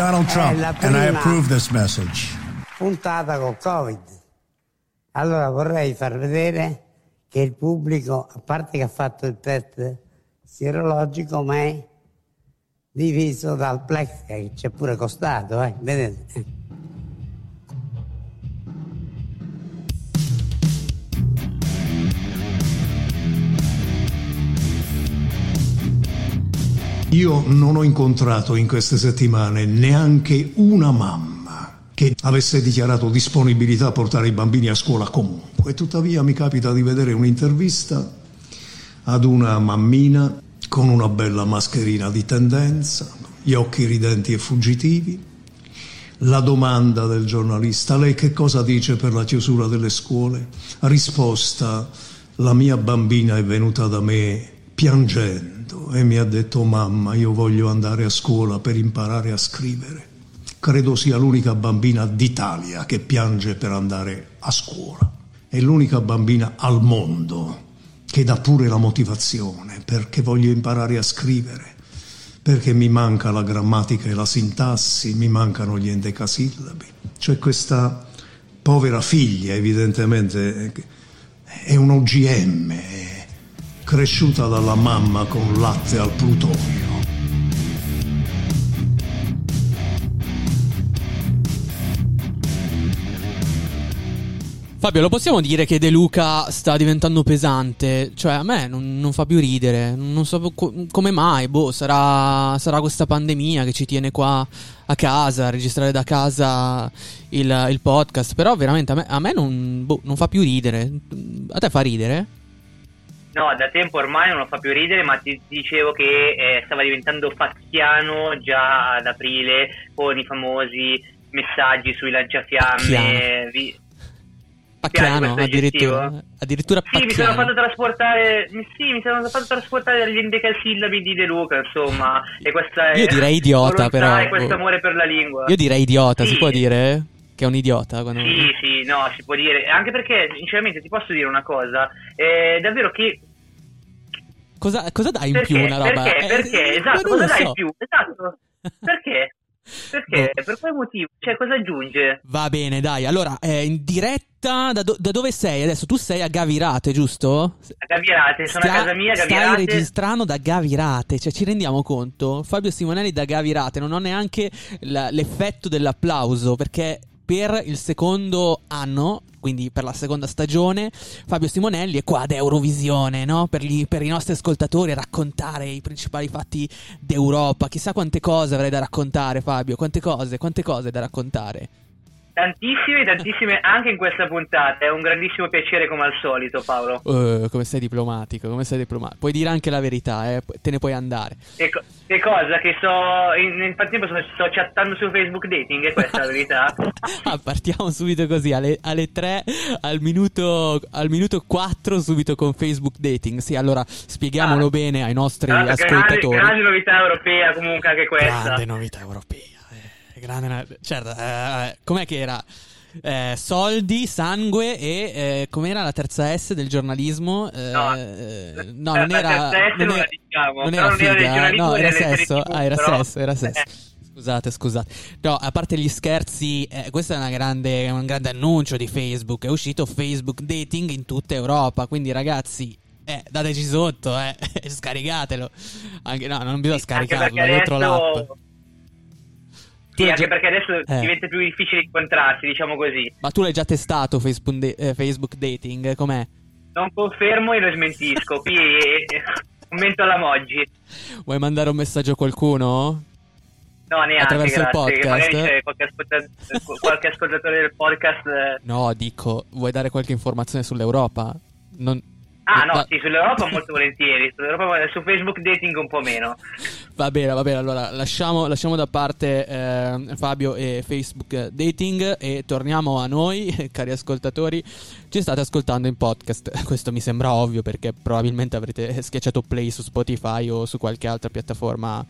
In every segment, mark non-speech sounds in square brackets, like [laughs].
Donald Trump and I approve this message. Puntata col Covid. Allora vorrei far vedere che il pubblico, a parte che ha fatto il test sierologico, ma è diviso dal plex che ci è pure costato, eh? vedete? Io non ho incontrato in queste settimane neanche una mamma che avesse dichiarato disponibilità a portare i bambini a scuola comunque. Tuttavia mi capita di vedere un'intervista ad una mammina con una bella mascherina di tendenza, gli occhi ridenti e fuggitivi. La domanda del giornalista, lei che cosa dice per la chiusura delle scuole? Risposta, la mia bambina è venuta da me piangendo e mi ha detto mamma io voglio andare a scuola per imparare a scrivere. Credo sia l'unica bambina d'Italia che piange per andare a scuola. È l'unica bambina al mondo che dà pure la motivazione perché voglio imparare a scrivere, perché mi manca la grammatica e la sintassi, mi mancano gli endecasillabi. C'è questa povera figlia, evidentemente, è un OGM, cresciuta dalla mamma con latte al plutonio. Fabio, lo possiamo dire che De Luca sta diventando pesante? Cioè, a me non, non fa più ridere. Non so co- come mai. Boh, sarà, sarà, questa pandemia che ci tiene qua a casa, a registrare da casa il, il podcast. Però veramente a me, a me non, boh, non fa più ridere. A te fa ridere? No, da tempo ormai non lo fa più ridere, ma ti dicevo che eh, stava diventando fazziano già ad aprile con i famosi messaggi sui lanciafiamme. Vi... Pacchiano, addirittura, addirittura Sì, mi sono fatto trasportare sì, mi sono fatto trasportare dagli endecasillabi di De Luca, insomma, e questa Io direi idiota, però. Questo amore per la lingua. Io direi idiota, sì. si può dire? Che è un idiota. Quando... Sì, sì, no, si può dire. Anche perché, sinceramente, ti posso dire una cosa. È davvero che Cosa, cosa, dai in perché? più una roba? Perché? Perché? Eh, esatto, cosa dai so. in più? Esatto. Perché? Perché? Oh. Per quale motivo? Cioè, cosa aggiunge? Va bene, dai. Allora, eh, in diretta, da, do- da, dove sei adesso? Tu sei a Gavirate, giusto? A Gavirate, sono Stia- a casa mia, Gavirate. Stai registrando da Gavirate, cioè ci rendiamo conto? Fabio Simonelli da Gavirate, non ho neanche la- l'effetto dell'applauso, perché per il secondo anno, quindi per la seconda stagione, Fabio Simonelli è qua ad Eurovisione, no? per, gli, per, i nostri ascoltatori a raccontare i principali fatti d'Europa. Chissà quante cose avrei da raccontare, Fabio, quante cose, quante cose da raccontare. Tantissime, tantissime anche in questa puntata. È un grandissimo piacere come al solito, Paolo. Uh, come sei diplomatico, come sei diplomatico. Puoi dire anche la verità, eh? te ne puoi andare. Che, co- che cosa? Che sto. In, nel frattempo sto, sto, chattando su Facebook Dating, è questa la verità? [laughs] ah, partiamo subito così, alle, alle 3, al minuto, al minuto 4, subito con Facebook Dating. Sì, allora spieghiamolo ah. bene ai nostri allora, ascoltatori. Grande, grande novità europea, comunque, anche questa. Grande novità europea grande. Certo, eh, com'è che era? Eh, soldi, sangue e eh, com'era la terza S del giornalismo? Eh, no, eh, no non era. Non, era, diciamo, non era figa, no, era sesso. Ah, era però... sesso, era sesso. Scusate, scusate. No, a parte gli scherzi, eh, questo è grande, un grande annuncio di Facebook. È uscito Facebook Dating in tutta Europa. Quindi, ragazzi, eh, dateci sotto, eh, [laughs] scaricatelo. Anche, no, non bisogna scaricarlo dentro adesso... l'app. Sì, anche già... perché adesso eh. diventa più difficile incontrarsi, diciamo così. Ma tu l'hai già testato Facebook, de- eh, Facebook Dating? Com'è? Non confermo e lo smentisco. Qui [laughs] commento alla Moggi. Vuoi mandare un messaggio a qualcuno? No, neanche. Attraverso grazie. il podcast? Qualche, ascoltat- qualche ascoltatore del podcast. Eh. No, dico, vuoi dare qualche informazione sull'Europa? Non, Ah no, sì, sull'Europa molto volentieri, su Facebook dating un po' meno. Va bene, va bene, allora lasciamo, lasciamo da parte eh, Fabio e Facebook dating e torniamo a noi, [laughs] cari ascoltatori. Ci state ascoltando in podcast, [laughs] questo mi sembra ovvio perché probabilmente avrete schiacciato play su Spotify o su qualche altra piattaforma.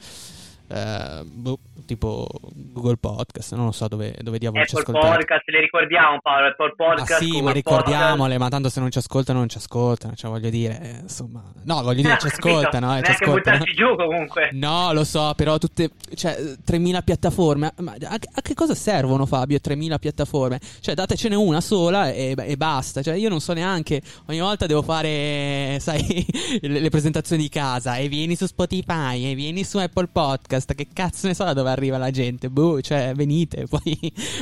Eh, boh, tipo Google Podcast, non lo so dove, dove diavolo Apple ci ascoltate. Podcast, le ricordiamo Paolo, Apple Podcast. Ah sì, Google ma ricordiamole, Podcast. ma tanto se non ci ascoltano non ci ascoltano, cioè voglio dire, eh, insomma, no, voglio dire, ci [laughs] ascoltano, eh, ci ascoltano. giù comunque. No, lo so, però tutte, cioè, 3000 piattaforme, ma a, a che cosa servono Fabio 3000 piattaforme? Cioè, datecene una sola e, e basta, cioè io non so neanche, ogni volta devo fare, [laughs] sai, [laughs] le, le presentazioni di casa e vieni su Spotify e vieni su Apple Podcast, che cazzo ne so da dove arriva la gente, boh, cioè, venite, [laughs] poi,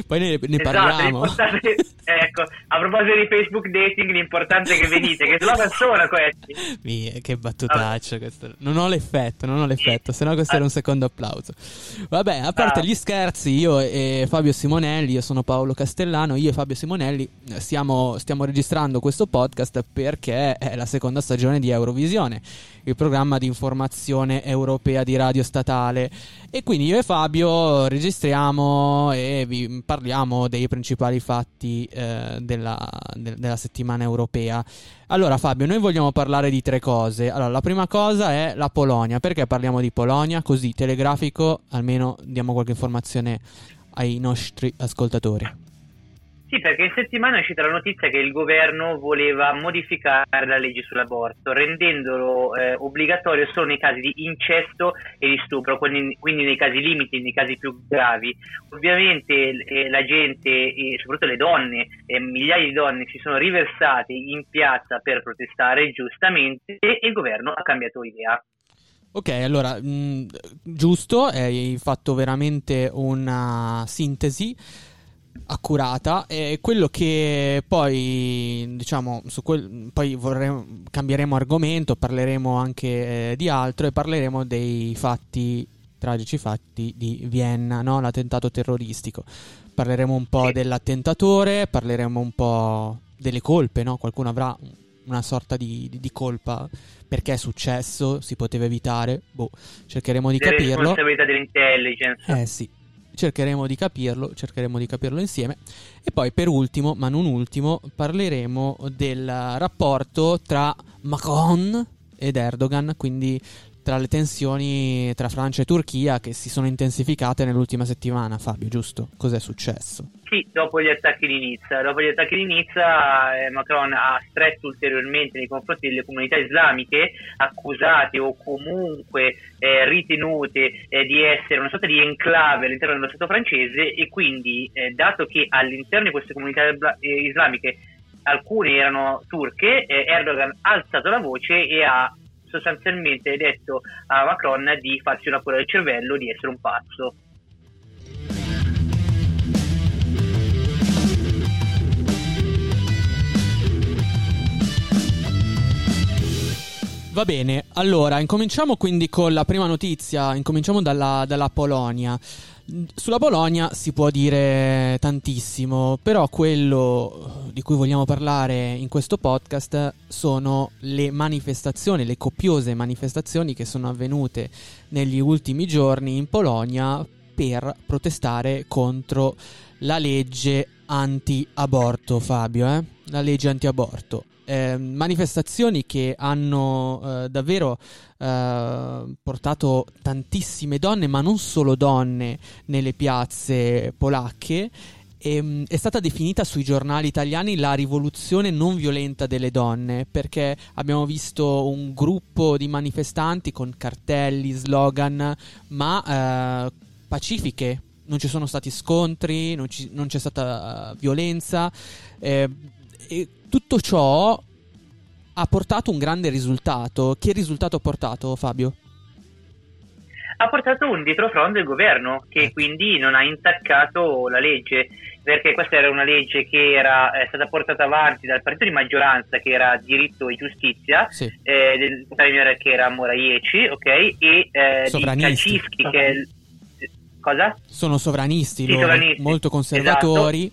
poi ne, ne Esatto, parliamo. [laughs] ecco, a proposito di Facebook dating, l'importante è che venite, che slogan sono questi. Via, che battutaccio questo. Non ho l'effetto, non ho l'effetto, sennò questo Ah. era un secondo applauso. Vabbè, a parte Ah. gli scherzi, io e Fabio Simonelli, io sono Paolo Castellano, io e Fabio Simonelli stiamo, stiamo registrando questo podcast perché è la seconda stagione di Eurovisione, il programma di informazione europea di radio statale. E quindi io e Fabio registriamo e vi parliamo dei principali fatti eh, della, de- della settimana europea. Allora Fabio, noi vogliamo parlare di tre cose. Allora, la prima cosa è la Polonia. Perché parliamo di Polonia? Così, telegrafico, almeno diamo qualche informazione ai nostri ascoltatori. Sì, perché in settimana è uscita la notizia che il governo voleva modificare la legge sull'aborto, rendendolo eh, obbligatorio solo nei casi di incesto e di stupro, quindi, quindi nei casi limiti, nei casi più gravi. Ovviamente eh, la gente, e soprattutto le donne, eh, migliaia di donne si sono riversate in piazza per protestare giustamente e il governo ha cambiato idea. Ok, allora, mh, giusto, hai fatto veramente una sintesi accurata e quello che poi diciamo su quel, poi vorremmo, cambieremo argomento parleremo anche eh, di altro e parleremo dei fatti tragici fatti di Vienna no? l'attentato terroristico parleremo un po' Sì. dell'attentatore parleremo un po' delle colpe no? qualcuno avrà una sorta di, di- di colpa perché è successo si poteva evitare boh cercheremo di Le capirlo responsabilità dell'intelligence. eh sì, cercheremo di capirlo, cercheremo di capirlo insieme. E poi per ultimo, ma non ultimo, parleremo del rapporto tra Macron ed Erdogan, quindi tra le tensioni tra Francia e Turchia che si sono intensificate nell'ultima settimana. Fabio, giusto? Cos'è successo? Sì, dopo gli attacchi di Nizza. Dopo gli attacchi di Nizza, eh, Macron ha stretto ulteriormente nei confronti delle comunità islamiche accusate o comunque eh, ritenute eh, di essere una sorta di enclave all'interno dello Stato francese e quindi, eh, dato che all'interno di queste comunità eh, islamiche alcune erano turche, eh, Erdogan ha alzato la voce e ha sostanzialmente detto a Macron di farsi una cura del cervello, di essere un pazzo. Va bene, allora incominciamo quindi con la prima notizia, incominciamo dalla, dalla Polonia. Sulla Polonia si può dire tantissimo, però quello di cui vogliamo parlare in questo podcast sono le manifestazioni, le copiose manifestazioni che sono avvenute negli ultimi giorni in Polonia per protestare contro la legge anti-aborto, Fabio, eh? La legge anti-aborto. Eh, manifestazioni che hanno eh, davvero eh, portato tantissime donne, ma non solo donne, nelle piazze polacche. E, mh, è stata definita sui giornali italiani la rivoluzione non violenta delle donne perché abbiamo visto un gruppo di manifestanti con cartelli, slogan, ma eh, pacifiche. Non ci sono stati scontri, non, ci- non c'è stata eh, violenza. eh, e tutto ciò ha portato un grande risultato. Che risultato ha portato, Fabio? ha portato un dietrofront del governo che Ecco. quindi non ha intaccato la legge perché questa era una legge che era eh, stata portata avanti dal partito di maggioranza che era diritto e giustizia Sì. eh, del premier che era Moraieci ok e eh, di. Kaczynski che è il- cosa? Sono sovranisti, Sì, loro, sovranisti. molto conservatori.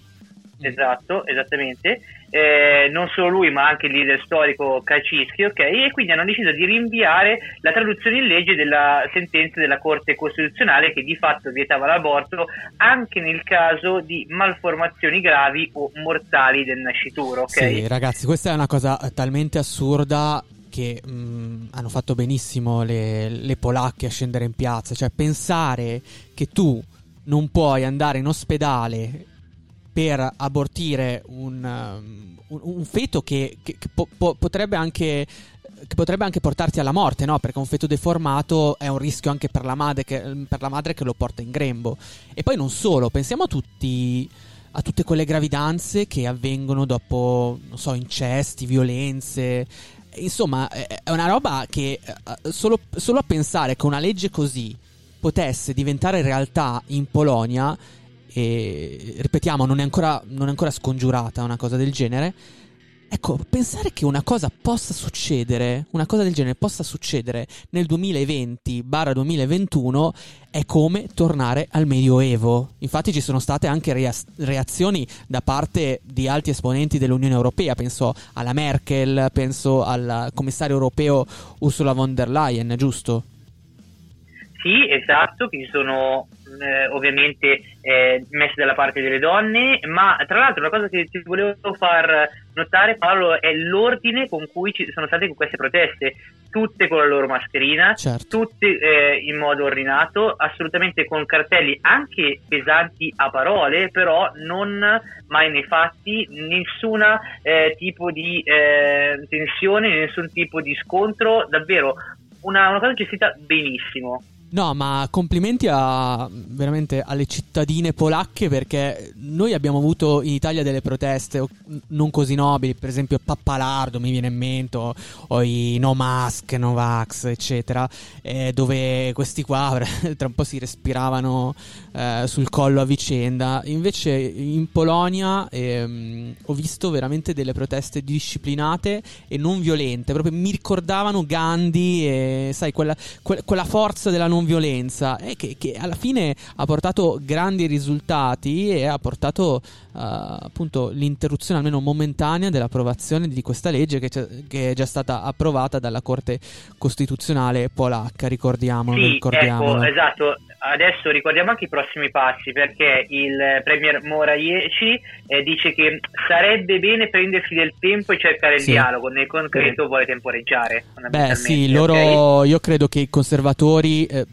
Esatto, esattamente. Eh, non solo lui, ma anche il leader storico Kaczynski, ok? E quindi hanno deciso di rinviare la traduzione in legge della sentenza della Corte Costituzionale che di fatto vietava l'aborto anche nel caso di malformazioni gravi o mortali del nascituro, ok? Sì, ragazzi, questa è una cosa talmente assurda che mh, hanno fatto benissimo le, le polacche a scendere in piazza. Cioè, pensare che tu non puoi andare in ospedale per abortire un, um, un, feto che, che, che po- po- potrebbe anche che potrebbe anche portarti alla morte, no? Perché un feto deformato è un rischio anche per la, madre che, per la madre che lo porta in grembo. E poi non solo, pensiamo a tutti a tutte quelle gravidanze che avvengono dopo, non so, incesti, violenze. Insomma, è una roba che eh, solo, solo a pensare che una legge così potesse diventare realtà in Polonia, e ripetiamo, non è ancora, non è ancora scongiurata una cosa del genere Ecco, pensare che una cosa possa succedere, una cosa del genere possa succedere nel 2020-2021 è come tornare al Medioevo. Infatti ci sono state anche reazioni da parte di alti esponenti dell'Unione Europea, penso alla Merkel, penso al commissario europeo Ursula von der Leyen, giusto? Sì, esatto, che si sono eh, ovviamente eh, messe dalla parte delle donne, ma tra l'altro una cosa che ti volevo far notare Paolo è l'ordine con cui ci sono state queste proteste, tutte con la loro mascherina, certo. tutte eh, in modo ordinato, assolutamente con cartelli anche pesanti a parole, però non mai nei fatti, nessun eh, tipo di eh, tensione, nessun tipo di scontro, davvero una, una cosa gestita benissimo. No, ma complimenti a, veramente alle cittadine polacche perché noi abbiamo avuto in Italia delle proteste non così nobili, per esempio Pappalardo mi viene in mente, o, i No Mask, No Vax, eccetera, eh, dove questi qua [laughs] tra un po' si respiravano eh, sul collo a vicenda. Invece in Polonia ehm, ho visto veramente delle proteste disciplinate e non violente, proprio mi ricordavano Gandhi e sai quella, que- quella forza della non violenza e che, che, alla fine ha portato grandi risultati e ha portato uh, appunto l'interruzione almeno momentanea dell'approvazione di questa legge che, che, è già stata approvata dalla Corte Costituzionale polacca, ricordiamolo. Sì, ricordiamolo. Ecco, esatto. Adesso ricordiamo anche i prossimi passi perché il Premier Morawiecki eh, dice che sarebbe bene prendersi del tempo e cercare il sì. dialogo, nel concreto sì. vuole temporeggiare. Beh sì, loro, okay? io credo che i conservatori eh,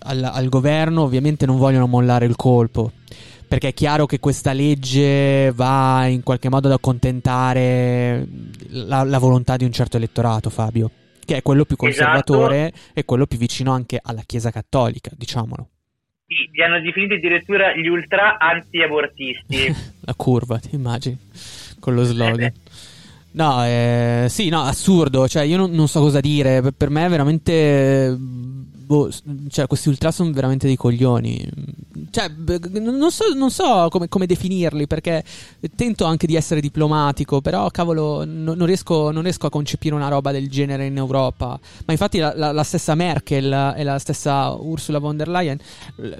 al, al governo ovviamente non vogliono mollare il colpo perché è chiaro che questa legge va in qualche modo ad accontentare la, la, volontà di un certo elettorato, Fabio, che è quello più conservatore esatto. e quello più vicino anche alla Chiesa Cattolica, diciamolo. Sì, li hanno definiti addirittura gli ultra anti-abortisti. [laughs] la curva, ti immagini, con lo slogan. No, eh, sì, no, assurdo, cioè io non, non so cosa dire, per, per me è veramente boh, cioè, questi ultra sono veramente dei coglioni. Cioè, non so, non so come, come, definirli perché tento anche di essere diplomatico, però cavolo, no, non, riesco, non, riesco, a concepire una roba del genere in Europa. Ma infatti la, la, la, stessa Merkel e la stessa Ursula von der Leyen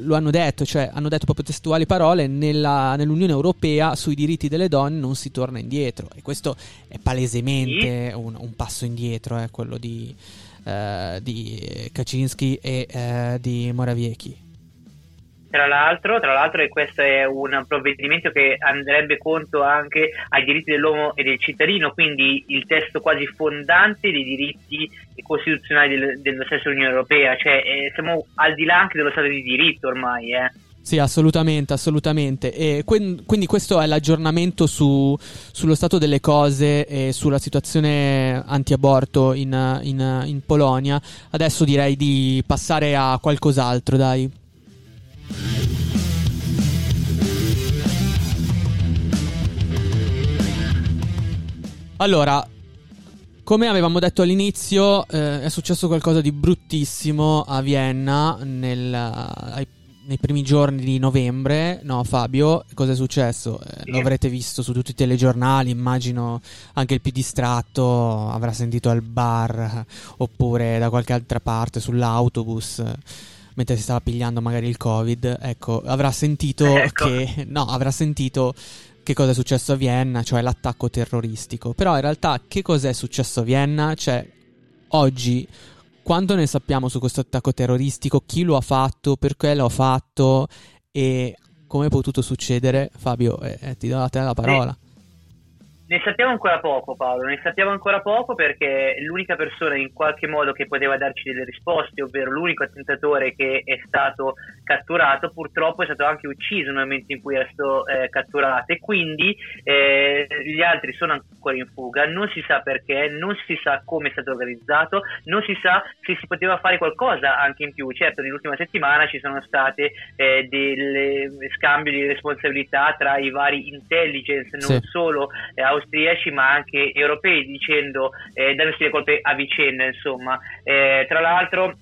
lo hanno detto, cioè hanno detto proprio testuali parole, nella, nell'Unione Europea sui diritti delle donne non si torna indietro. E questo è palesemente un, un passo indietro, eh, quello di eh, di Kaczynski e eh, di Morawiecki. Tra l'altro, tra l'altro, e questo è un provvedimento che andrebbe conto anche ai diritti dell'uomo e del cittadino, quindi il testo quasi fondante dei diritti costituzionali del, dello stesso Unione Europea, cioè eh, siamo al di là anche dello Stato di diritto ormai. Eh. Sì, assolutamente, assolutamente. E quindi questo è l'aggiornamento su, sullo stato delle cose e sulla situazione anti-aborto in, in, in Polonia. Adesso direi di passare a qualcos'altro, dai. Allora, come avevamo detto all'inizio, eh, è successo qualcosa di bruttissimo a Vienna nel, ai nei primi giorni di novembre, no Fabio, cosa è successo? Eh, sì. Lo avrete visto su tutti i telegiornali, immagino anche il più distratto avrà sentito al bar oppure da qualche altra parte sull'autobus mentre si stava pigliando magari il covid, ecco, avrà sentito ecco. che no, avrà sentito che cosa è successo a Vienna, cioè l'attacco terroristico. Però in realtà che cosa è successo a Vienna? Cioè oggi quanto ne sappiamo su questo attacco terroristico, chi lo ha fatto, perché lo ha fatto e come è potuto succedere? Fabio, eh, eh, ti do a te la parola. Ne sappiamo ancora poco Paolo, ne sappiamo ancora poco perché l'unica persona in qualche modo che poteva darci delle risposte, ovvero l'unico attentatore che è stato catturato, purtroppo è stato anche ucciso nel momento in cui era stato eh, catturato e quindi eh, gli altri sono ancora in fuga, non si sa perché, non si sa come è stato organizzato, non si sa se si poteva fare qualcosa anche in più. Certo, nell'ultima settimana ci sono state eh, delle scambio di responsabilità tra i vari intelligence, non sì. solo eh, austriaci ma anche europei dicendo eh, dandosi le colpe a vicenda insomma. Eh, tra l'altro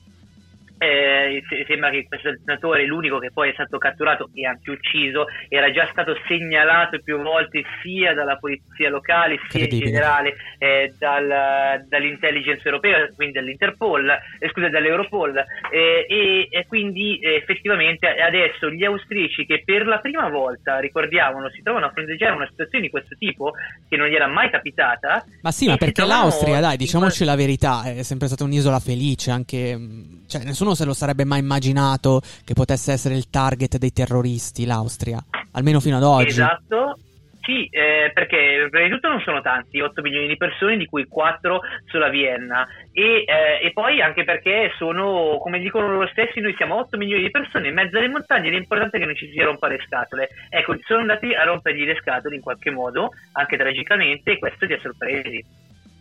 eh, sembra che questo senatore, l'unico che poi è stato catturato e anche ucciso, era già stato segnalato più volte sia dalla polizia locale sia in generale eh, dal, dall'intelligence europea, quindi dall'Interpol, eh, scusa, dall'Europol. Eh, e, e, quindi eh, effettivamente adesso gli austriaci che per la prima volta, ricordiamolo, si trovano a fronteggiare una situazione di questo tipo che non gli era mai capitata. Ma sì, ma perché l'Austria, dai, diciamoci in... la verità, è sempre stata un'isola felice, anche cioè, nessuno se lo sarebbe mai immaginato che potesse essere il target dei terroristi l'Austria, almeno fino ad oggi. Esatto. Sì, eh, perché prima di tutto non sono tanti, 8 milioni di persone, di cui 4 sulla Vienna. E, eh, e, poi anche perché sono, come dicono loro stessi, noi siamo 8 milioni di persone in mezzo alle montagne ed è importante che non ci si rompa le scatole. Ecco, sono andati a rompergli le scatole in qualche modo, anche tragicamente, e questo li ha sorpresi.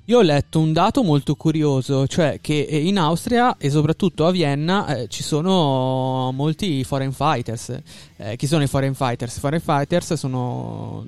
Io ho letto un dato molto curioso, cioè che eh, in Austria e soprattutto a Vienna eh, ci sono molti foreign fighters. Eh, chi sono i foreign fighters? I foreign fighters sono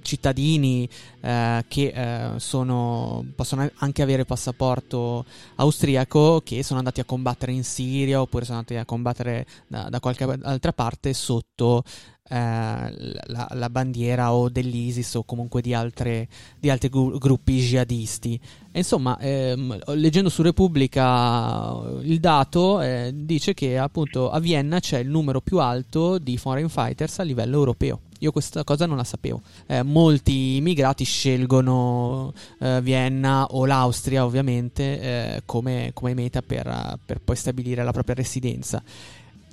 cittadini eh, che eh, sono, possono anche avere passaporto austriaco che sono andati a combattere in Siria oppure sono andati a combattere da, da qualche altra parte sotto la, la, bandiera o dell'ISIS o comunque di, altre, di altri gru- gruppi jihadisti. Insomma, ehm, leggendo su Repubblica il dato eh, dice che appunto a Vienna c'è il numero più alto di foreign fighters a livello europeo. Io questa cosa non la sapevo. Eh, molti immigrati scelgono eh, Vienna o l'Austria, ovviamente, eh, come, come, meta per, per poi stabilire la propria residenza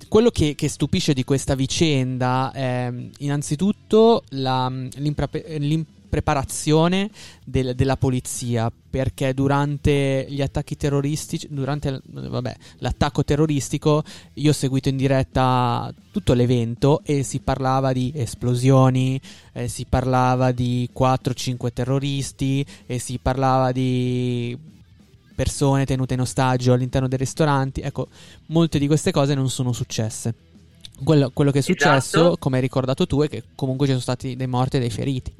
quello che, che, stupisce di questa vicenda è innanzitutto la, l'impreparazione del, della polizia perché durante gli attacchi terroristici, durante vabbè, l'attacco terroristico, io ho seguito in diretta tutto l'evento e si parlava di esplosioni, eh, si parlava di 4-5 terroristi e si parlava di persone tenute in ostaggio all'interno dei ristoranti. Ecco, molte di queste cose non sono successe. Quello, quello che è successo, esatto. come hai ricordato tu, è che comunque ci sono stati dei morti e dei feriti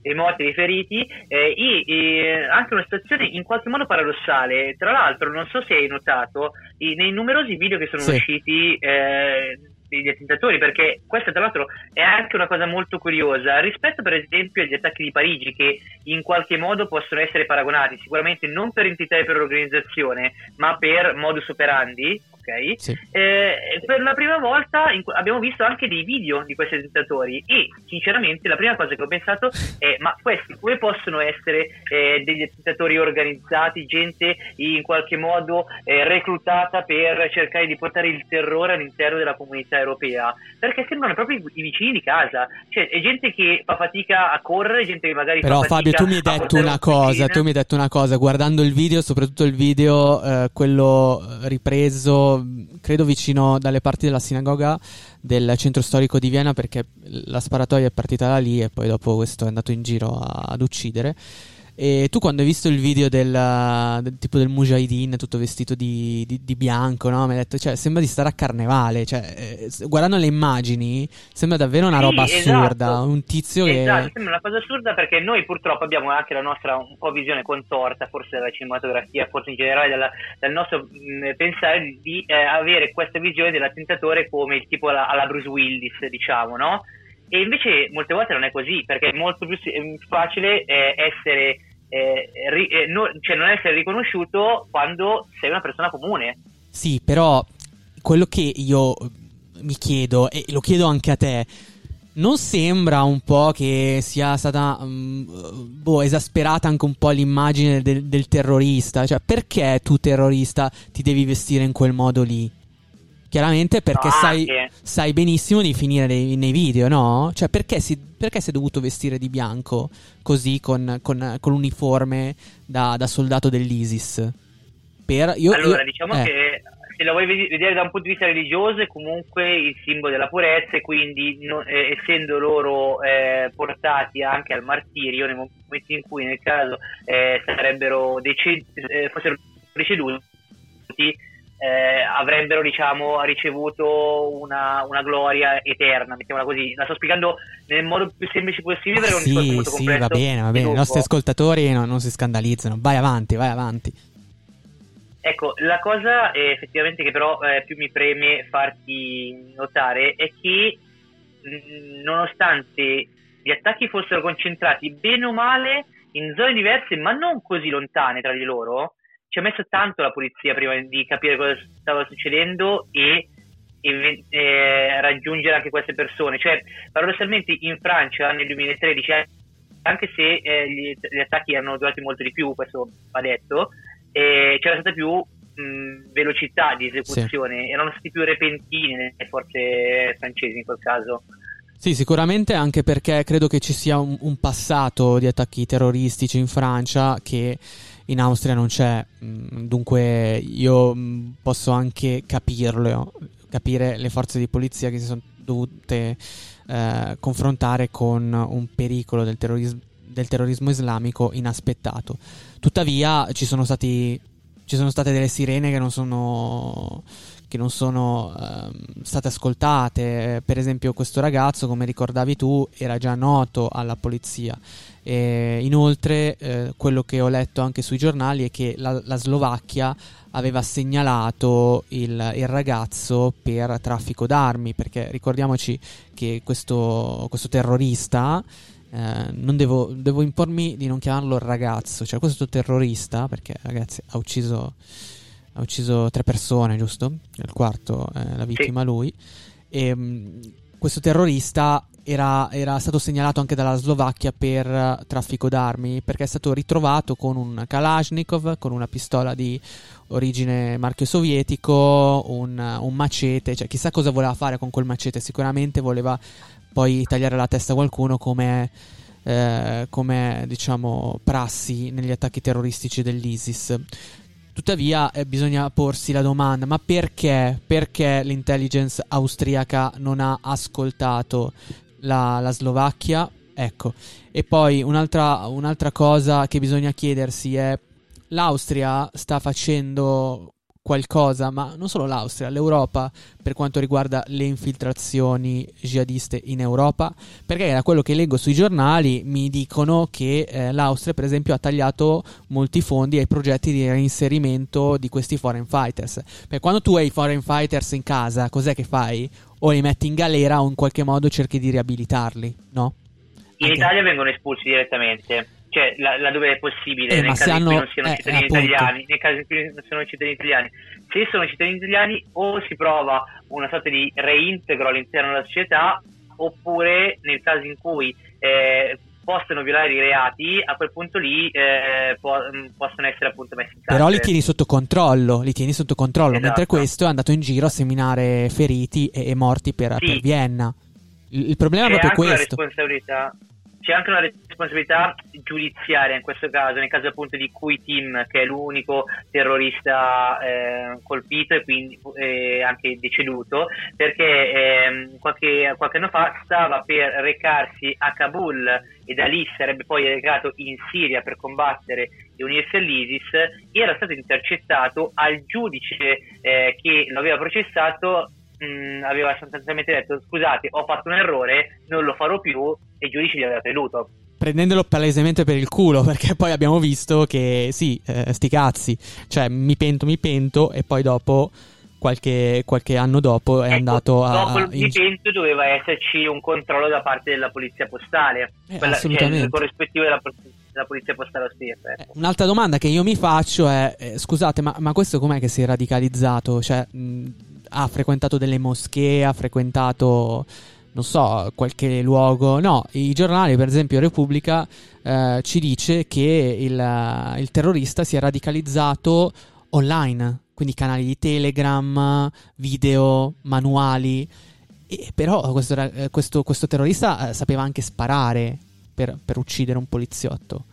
dei morti e dei feriti eh, e, e, anche una situazione in qualche modo paradossale. Tra l'altro, non so se hai notato, i, nei numerosi video che sono sì. usciti eh, degli attentatori, perché questa tra l'altro è anche una cosa molto curiosa. Rispetto per esempio agli attacchi di Parigi che in qualche modo possono essere paragonati, sicuramente non per entità e per organizzazione, ma per modus operandi, ok? Sì. Eh, per la prima volta abbiamo visto anche dei video di questi attentatori e sinceramente la prima cosa che ho pensato è ma questi come possono essere eh, degli attentatori organizzati, gente in qualche modo eh, reclutata per cercare di portare il terrore all'interno della comunità europea? Perché sembrano proprio i, vicini di casa, cioè è gente che fa fatica a correre, gente che magari Però fa Fabio tu mi hai detto una cosa, tu mi hai detto una cosa, guardando il video, soprattutto il video eh, quello ripreso credo vicino dalle parti della sinagoga del centro storico di Vienna perché la sparatoria è partita da lì e poi dopo questo è andato in giro a, ad uccidere. E tu quando hai visto il video del, del tipo del Mujahideen tutto vestito di, di, di bianco, no? Mi hai detto, cioè, sembra di stare a carnevale. Cioè, eh, guardando le immagini, sembra davvero una sì, roba assurda. Esatto. Un tizio esatto, che. sembra una cosa assurda perché noi purtroppo abbiamo anche la nostra un po' visione contorta, forse della cinematografia, forse in generale della, del nostro mh, pensare di eh, avere questa visione dell'attentatore come il tipo alla, alla Bruce Willis, diciamo, no? E invece molte volte non è così, perché è molto più facile eh, essere eh, ri, eh, no, cioè non essere riconosciuto quando sei una persona comune. Sì, però quello che io mi chiedo, e lo chiedo anche a te, non sembra un po' che sia stata um, boh, esasperata anche un po' l'immagine del, del terrorista? Cioè, perché tu terrorista ti devi vestire in quel modo lì? Chiaramente perché no, sai, sai, benissimo di finire nei, nei, video, no? Cioè, perché si, perché si, è dovuto vestire di bianco così con, con, con l'uniforme da, da, soldato dell'ISIS? Per, io, allora, io, diciamo eh. che se la vuoi vedere da un punto di vista religioso è comunque il simbolo della purezza e quindi non, eh, essendo loro eh, portati anche al martirio nei momenti in cui nel caso eh, sarebbero deced- eh, fossero deceduti eh, avrebbero diciamo ricevuto una, una, gloria eterna mettiamola così. La sto spiegando nel modo più semplice possibile perché sì, è un discorso molto sì, complesso va bene va bene. I nostri ascoltatori no, non si scandalizzano. Vai avanti vai avanti. Ecco, la cosa eh, effettivamente che però eh, più mi preme farti notare è che mh, mm, nonostante gli attacchi fossero concentrati bene o male in zone diverse ma non così lontane tra di loro, ci ha messo tanto la polizia prima di capire cosa stava succedendo e, e eh, raggiungere anche queste persone. Cioè, paradossalmente in Francia nel 2013, anche se eh, gli, gli, attacchi hanno durati molto di più, questo va detto, eh, c'era stata più mh, velocità di esecuzione, sì. erano stati più repentini le forze francesi in quel caso. Sì, sicuramente anche perché credo che ci sia un, un passato di attacchi terroristici in Francia che in Austria non c'è, dunque io posso anche capirlo, capire le forze di polizia che si sono dovute eh, confrontare con un pericolo del terrorismo, del terrorismo islamico inaspettato. Tuttavia ci sono, stati, ci sono state delle sirene che non sono, che non sono uh, state ascoltate. Per esempio, questo ragazzo, come ricordavi tu, era già noto alla polizia. E inoltre, eh, quello che ho letto anche sui giornali è che la, la Slovacchia aveva segnalato il, il, ragazzo per traffico d'armi, perché ricordiamoci che questo, questo terrorista eh, devo, devo, impormi di non chiamarlo ragazzo, cioè questo terrorista, perché ragazzi ha ucciso, ha ucciso tre persone, giusto? Il quarto è la vittima sì. lui. E mh, questo terrorista era, era, stato segnalato anche dalla Slovacchia per traffico d'armi perché è stato ritrovato con un Kalashnikov, con una pistola di origine marchio sovietico, un, un macete, cioè chissà cosa voleva fare con quel macete, sicuramente voleva poi tagliare la testa a qualcuno come, eh, come diciamo prassi negli attacchi terroristici dell'ISIS. Tuttavia eh, bisogna porsi la domanda, ma perché, perché l'intelligence austriaca non ha ascoltato la, la Slovacchia? Ecco, e poi un'altra, un'altra cosa che bisogna chiedersi è l'Austria sta facendo qualcosa, ma non solo l'Austria, l'Europa per quanto riguarda le infiltrazioni jihadiste in Europa, perché da quello che leggo sui giornali mi dicono che eh, l'Austria per esempio ha tagliato molti fondi ai progetti di reinserimento di questi foreign fighters. Perché quando tu hai i foreign fighters in casa, cos'è che fai? O li metti in galera o in qualche modo cerchi di riabilitarli, no? In Anche... Italia vengono espulsi direttamente cioè laddove è possibile, eh, nel caso in cui non siano eh, cittadini appunto. italiani, nel caso in cui non siano cittadini italiani. Se sono cittadini italiani o si prova una sorta di reintegro all'interno della società oppure nel caso in cui eh, possono violare i reati, a quel punto lì eh, po- mm, possono essere appunto messi in carcere. Però li tieni sotto controllo, li tieni sotto controllo, esatto. mentre questo è andato in giro a seminare feriti e, e morti per, sì. per Vienna. Il, il problema C'è è proprio questo. C'è anche una responsabilità giudiziaria in questo caso, nel caso appunto di Kui Tim, che è l'unico terrorista eh, colpito e quindi eh, anche deceduto, perché eh, qualche, qualche, anno fa stava per recarsi a Kabul e da lì sarebbe poi recato in Siria per combattere e unirsi all'ISIS, era stato intercettato al giudice eh, che lo aveva processato mh, mm, aveva sostanzialmente detto scusate ho fatto un errore, non lo farò più e il giudice gli aveva creduto. Prendendolo palesemente per il culo, [laughs] perché poi abbiamo visto che sì, eh, sti cazzi, cioè mi pento, mi pento e poi dopo qualche, qualche, anno dopo è ecco, andato a. Dopo il dipinto doveva esserci un controllo da parte della polizia postale, eh, quella, assolutamente. Cioè, corrispettivo della, della polizia postale stessa. Ecco. Eh, un'altra domanda che io mi faccio è: eh, scusate, ma, ma, questo com'è che si è radicalizzato? Cioè, mh, ha frequentato delle moschee, ha frequentato, non so, qualche luogo. No, i giornali, per esempio Repubblica, eh, ci dice che il, il terrorista si è radicalizzato online quindi canali di Telegram, video, manuali. E però questo, eh, questo, questo terrorista eh, sapeva anche sparare per, per, uccidere un poliziotto.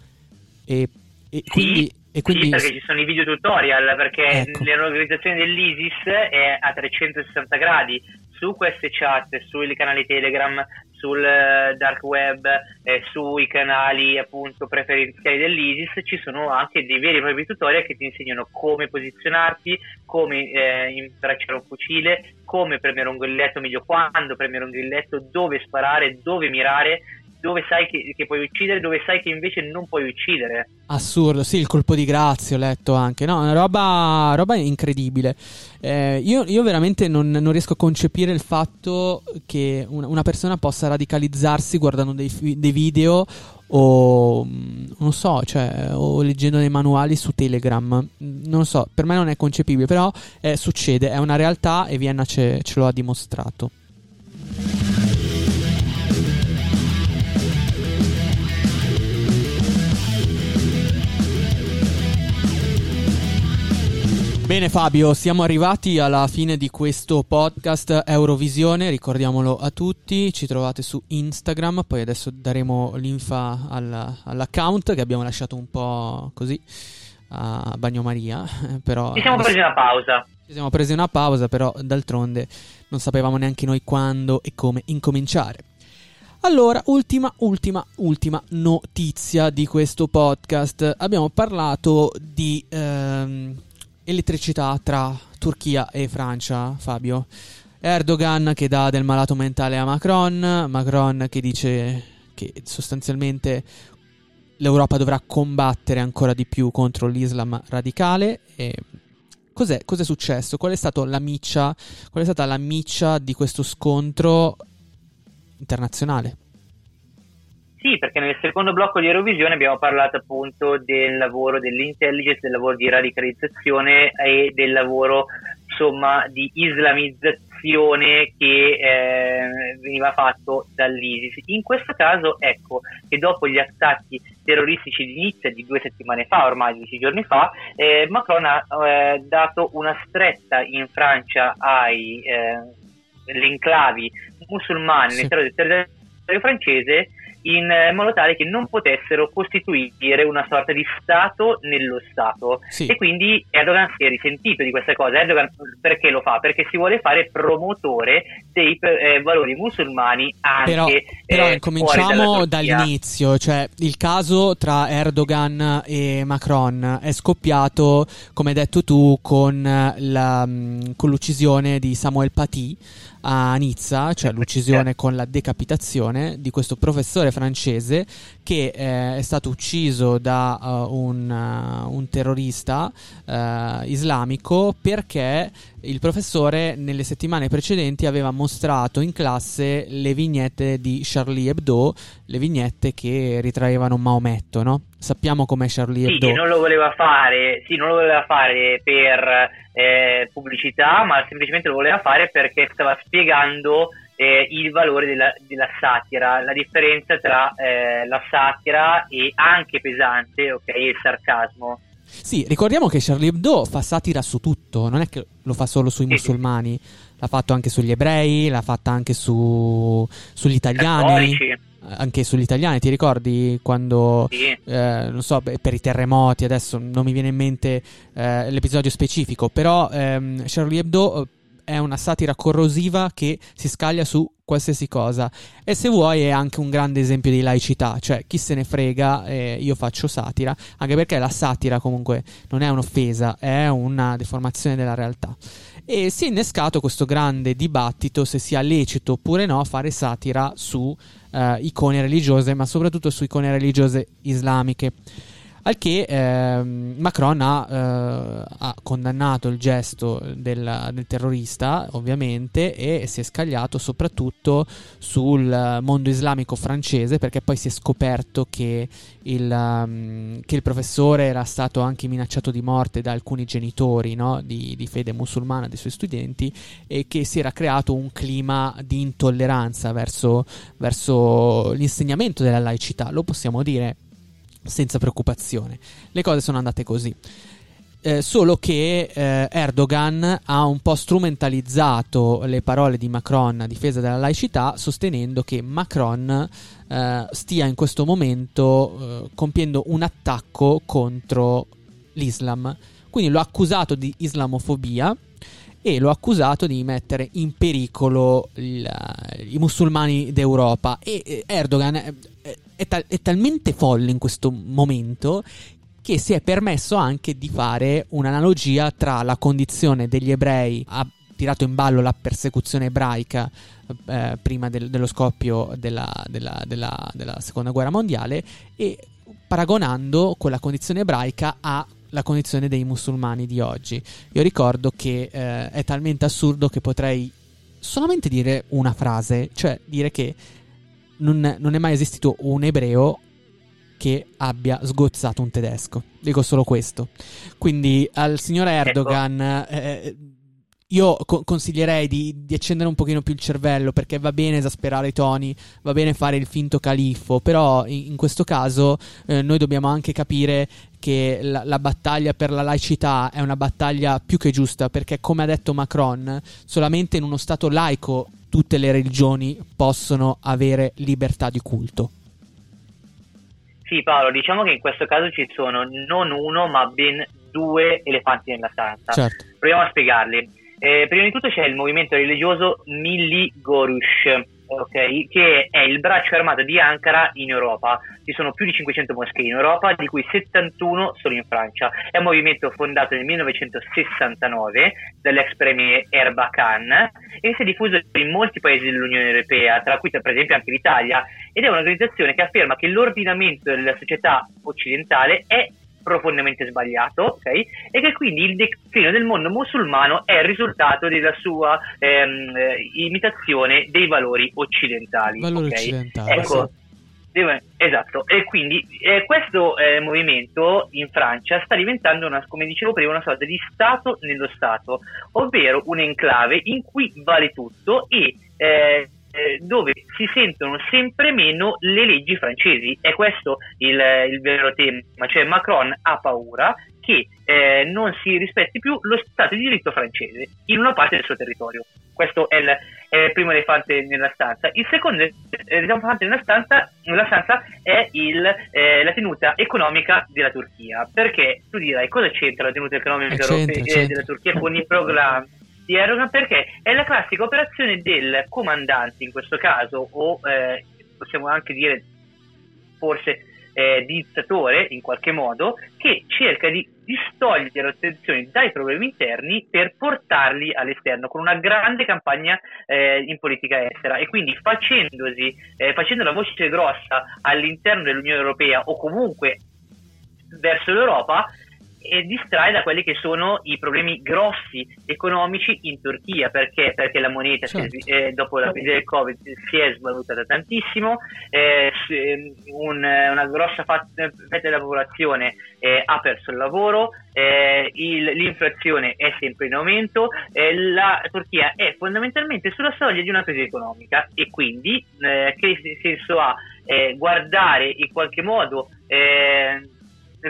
E, e quindi, e quindi... Sì, perché ci sono i video tutorial, perché ecco. l'organizzazione dell'ISIS è a 360 gradi su queste chat, sui canali Telegram, sul eh, dark web, eh, sui canali appunto preferenziali dell'ISIS ci sono anche dei veri e propri tutorial che ti insegnano come posizionarti, come eh, imbracciare un fucile, come premere un grilletto meglio quando premere un grilletto, dove sparare, dove mirare dove sai che, che, puoi uccidere, dove sai che invece non puoi uccidere. Assurdo, sì, il colpo di grazia ho letto anche, no, una roba, roba incredibile. Eh, io, io, veramente non, non, riesco a concepire il fatto che una, una persona possa radicalizzarsi guardando dei, dei video o non so, cioè, o leggendo dei manuali su Telegram. Non so, per me non è concepibile, però eh, succede, è una realtà e Vienna ce, ce lo ha dimostrato. Bene Fabio, siamo arrivati alla fine di questo podcast Eurovisione, ricordiamolo a tutti, ci trovate su Instagram, poi adesso daremo l'infa all, all'account che abbiamo lasciato un po' così a bagnomaria, però... Ci siamo presi una pausa. Ci siamo presi una pausa, però d'altronde non sapevamo neanche noi quando e come incominciare. Allora, ultima, ultima, ultima notizia di questo podcast. Abbiamo parlato di... Ehm, elettricità tra Turchia e Francia, Fabio. Erdogan che dà del malato mentale a Macron, Macron che dice che sostanzialmente l'Europa dovrà combattere ancora di più contro l'Islam radicale. Cos'è, cos'è successo? Qual è, miccia, qual è stata la miccia di questo scontro internazionale? Sì, perché nel secondo blocco di Eurovisione abbiamo parlato appunto del lavoro dell'intelligence, del lavoro di radicalizzazione e del lavoro insomma di islamizzazione che eh, veniva fatto dall'ISIS. In questo caso ecco che dopo gli attacchi terroristici di Nizza di due settimane fa, ormai dieci giorni fa, eh, Macron ha eh, dato una stretta in Francia ai eh, enclavi musulmani sì. all'interno del territorio francese in eh, modo tale che non potessero costituire una sorta di Stato nello Stato. Sì. E quindi Erdogan si è risentito di questa cosa. Erdogan perché lo fa? Perché si vuole fare promotore dei eh, valori musulmani anche Però, però eh, cominciamo dall'inizio, cioè il caso tra Erdogan e Macron è scoppiato, come hai detto tu, con, la, mm, con l'uccisione di Samuel Paty a Nizza, cioè l'uccisione con la decapitazione di questo professore francese che eh, è stato ucciso da uh, un, uh, un, terrorista uh, islamico perché il professore nelle settimane precedenti aveva mostrato in classe le vignette di Charlie Hebdo, le vignette che ritraevano Maometto, no? Sappiamo com'è Charlie Hebdo. Sì, non lo voleva fare, sì, non lo voleva fare per eh, pubblicità, ma semplicemente lo voleva fare perché stava spiegando eh, il valore della, della, satira, la differenza tra eh, la satira e anche pesante, ok, e il sarcasmo. Sì, ricordiamo che Charlie Hebdo fa satira su tutto, non è che lo fa solo sui sì, musulmani, sì. l'ha fatto anche sugli ebrei, l'ha fatta anche su, sugli italiani. Cattolici anche sugli italiani, ti ricordi quando, sì. eh, non so, per i terremoti, adesso non mi viene in mente eh, l'episodio specifico, però ehm, Charlie Hebdo eh, è una satira corrosiva che si scaglia su qualsiasi cosa e se vuoi è anche un grande esempio di laicità, cioè chi se ne frega, eh, io faccio satira, anche perché la satira comunque non è un'offesa, è una deformazione della realtà. E si è innescato questo grande dibattito se sia lecito oppure no fare satira su eh, icone religiose, ma soprattutto su icone religiose islamiche. Al che eh, Macron ha, eh, ha, condannato il gesto del, del, terrorista, ovviamente, e si è scagliato soprattutto sul mondo islamico francese, perché poi si è scoperto che il, um, che il professore era stato anche minacciato di morte da alcuni genitori no? di, di fede musulmana dei suoi studenti e che si era creato un clima di intolleranza verso, verso l'insegnamento della laicità, lo possiamo dire senza preoccupazione. Le cose sono andate così. eh, solo che eh, Erdogan ha un po' strumentalizzato le parole di Macron a difesa della laicità, sostenendo che Macron eh, stia in questo momento eh, compiendo un attacco contro l'Islam. Quindi lo ha accusato di islamofobia e lo ha accusato di mettere in pericolo il, i musulmani d'Europa. E Erdogan è, è, tal- è talmente folle in questo momento che si è permesso anche di fare un'analogia tra la condizione degli ebrei, ha tirato in ballo la persecuzione ebraica eh, prima del, dello scoppio della, della, della, della seconda guerra mondiale e paragonando quella condizione ebraica alla condizione dei musulmani di oggi. Io ricordo che eh, è talmente assurdo che potrei solamente dire una frase, cioè dire che non, non, è mai esistito un ebreo che abbia sgozzato un tedesco. Dico solo questo. Quindi al signor ecco. Erdogan eh, io co- consiglierei di, di, accendere un pochino più il cervello perché va bene esasperare i toni, va bene fare il finto califfo, però in, in questo caso eh, noi dobbiamo anche capire che la, la, battaglia per la laicità è una battaglia più che giusta perché come ha detto Macron, solamente in uno Stato laico tutte le religioni possono avere libertà di culto. Sì, Paolo, diciamo che in questo caso ci sono non uno, ma ben due elefanti nella stanza. Certo. Proviamo a spiegarli. Eh, prima di tutto c'è il movimento religioso Milli Gorush, okay, che è il braccio armato di Ankara in Europa. Ci sono più di 500 moschee in Europa, di cui 71 sono in Francia. È un movimento fondato nel 1969 dall'ex premier Erbakan e si è diffuso in molti paesi dell'Unione Europea, tra cui per esempio anche l'Italia, ed è un'organizzazione che afferma che l'ordinamento della società occidentale è profondamente sbagliato okay? e che quindi il declino del mondo musulmano è il risultato della sua ehm, imitazione dei valori occidentali. Valori okay? occidentali. Ecco, esatto, e quindi eh, questo eh, movimento in Francia sta diventando, una, come dicevo prima, una sorta di Stato nello Stato, ovvero un enclave in cui vale tutto e eh, eh, dove si sentono sempre meno le leggi francesi. È questo il, il vero tema, cioè Macron ha paura che eh, non si rispetti più lo Stato di diritto francese in una parte del suo territorio. Questo è il, è il primo elefante nella stanza. Il secondo eh, elefante nella stanza, nella stanza è il, eh, la tenuta economica della Turchia. Perché tu dirai cosa c'entra la tenuta economica c'entra, europea, c'entra. della Turchia con i programmi? Di Erdogan perché è la classica operazione del comandante in questo caso o eh, possiamo anche dire forse eh, dittatore in qualche modo che cerca di distogliere l'attenzione dai problemi interni per portarli all'esterno con una grande campagna eh, in politica estera. E quindi facendosi eh, facendo la voce grossa all'interno dell'Unione Europea o comunque verso l'Europa e distrae da quelli che sono i problemi grossi economici in Turchia perché, perché la moneta certo. si, eh, dopo la crisi del Covid si è svalutata tantissimo eh, un, una grossa fetta della popolazione eh, ha perso il lavoro eh, il, l'inflazione è sempre in aumento eh, la Turchia è fondamentalmente sulla soglia di una crisi economica e quindi eh, che senso ha guardare in qualche modo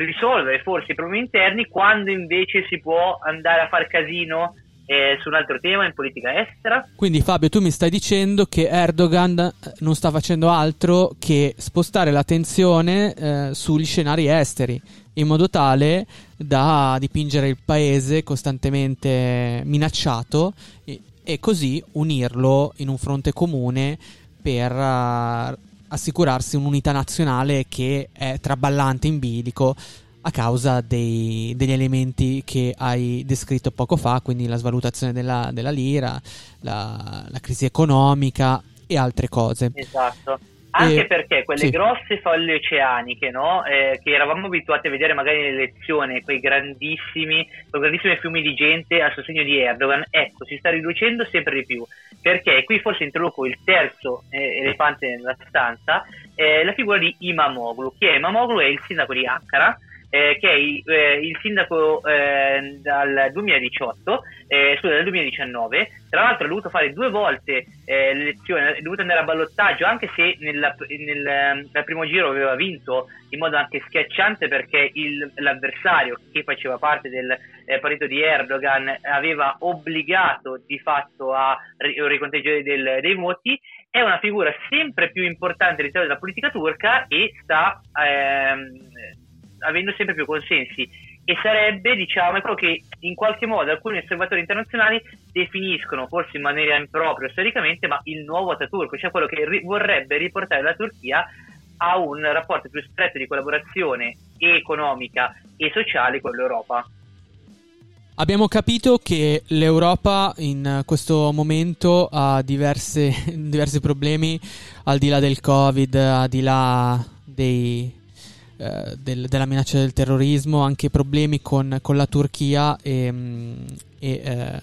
risolvere forse i problemi interni quando invece si può andare a fare casino eh, su un altro tema in politica estera. Quindi Fabio, tu mi stai dicendo che Erdogan eh, non sta facendo altro che spostare l'attenzione eh, sugli scenari esteri, in modo tale da dipingere il paese costantemente minacciato e, e così unirlo in un fronte comune per uh, assicurarsi un'unità nazionale che è traballante in bilico a causa dei, degli elementi che hai descritto poco fa, quindi la svalutazione della, della lira, la, la, crisi economica e altre cose. Esatto. Anche e, perché quelle sì. grosse folle oceaniche, no? eh, che eravamo abituati a vedere magari nelle elezioni, quei grandissimi, quei grandissimi fiumi di gente a sostegno di Erdogan, ecco, si sta riducendo sempre di più perché qui forse introduco il terzo eh, elefante nella stanza, eh, la figura di Imamoglu. Chi è Imamoglu? È il sindaco di Ankara, eh, che è eh, il sindaco eh, dal 2018, eh, scusa, dal 2019. Tra l'altro ha dovuto fare due volte l'elezione, è dovuto andare a ballottaggio, anche se nella, nel, nel, primo giro aveva vinto in modo anche schiacciante perché il, l'avversario, che faceva parte del partito di Erdogan, aveva obbligato di fatto a un riconteggio del, dei voti è una figura sempre più importante all'interno della politica turca e sta ehm, avendo sempre più consensi e sarebbe, diciamo, quello che in qualche modo alcuni osservatori internazionali definiscono, forse in maniera impropria storicamente, ma il nuovo Ataturk, cioè quello che ri- vorrebbe riportare la Turchia a un rapporto più stretto di collaborazione economica e sociale con l'Europa. Abbiamo capito che l'Europa in questo momento ha diverse, [laughs] diversi problemi al di là del Covid, al di là dei, eh, del, della minaccia del terrorismo, anche problemi con, con la Turchia e, mm, e eh,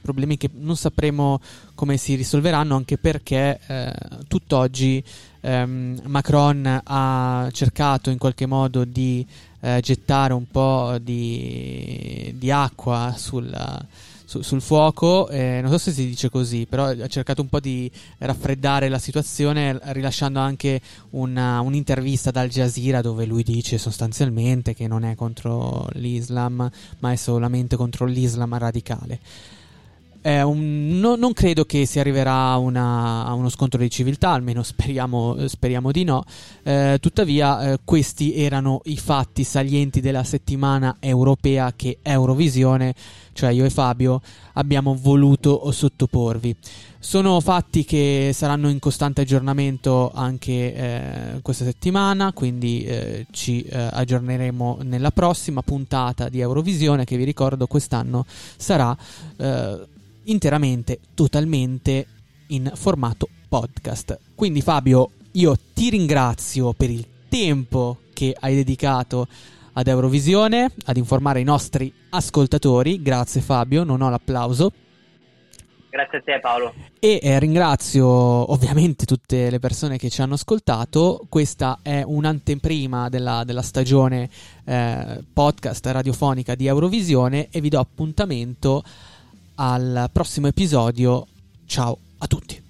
problemi che non sapremo come si risolveranno anche perché eh, tutt'oggi ehm, Macron ha cercato in qualche modo di eh, gettare un po' di, di acqua sulla, su, sul fuoco, eh, non so se si dice così, però ha cercato un po' di raffreddare la situazione rilasciando anche una, un'intervista Al Jazeera dove lui dice sostanzialmente che non è contro l'Islam, ma è solamente contro l'Islam radicale. Un, no, non credo che si arriverà a, una, a, uno scontro di civiltà, almeno speriamo, speriamo di no. Eh, tuttavia, eh, questi erano i fatti salienti della settimana europea che Eurovisione, cioè io e Fabio, abbiamo voluto sottoporvi. Sono fatti che saranno in costante aggiornamento anche eh, questa settimana, quindi eh, ci eh, aggiorneremo nella prossima puntata di Eurovisione che vi ricordo quest'anno sarà eh, interamente, totalmente in formato podcast. Quindi Fabio, io ti ringrazio per il tempo che hai dedicato ad Eurovisione, ad informare i nostri ascoltatori. Grazie Fabio, non ho l'applauso. Grazie a te Paolo. E eh, ringrazio ovviamente tutte le persone che ci hanno ascoltato. Questa è un'anteprima della, della stagione eh, podcast radiofonica di Eurovisione e vi do appuntamento al prossimo episodio. Ciao a tutti.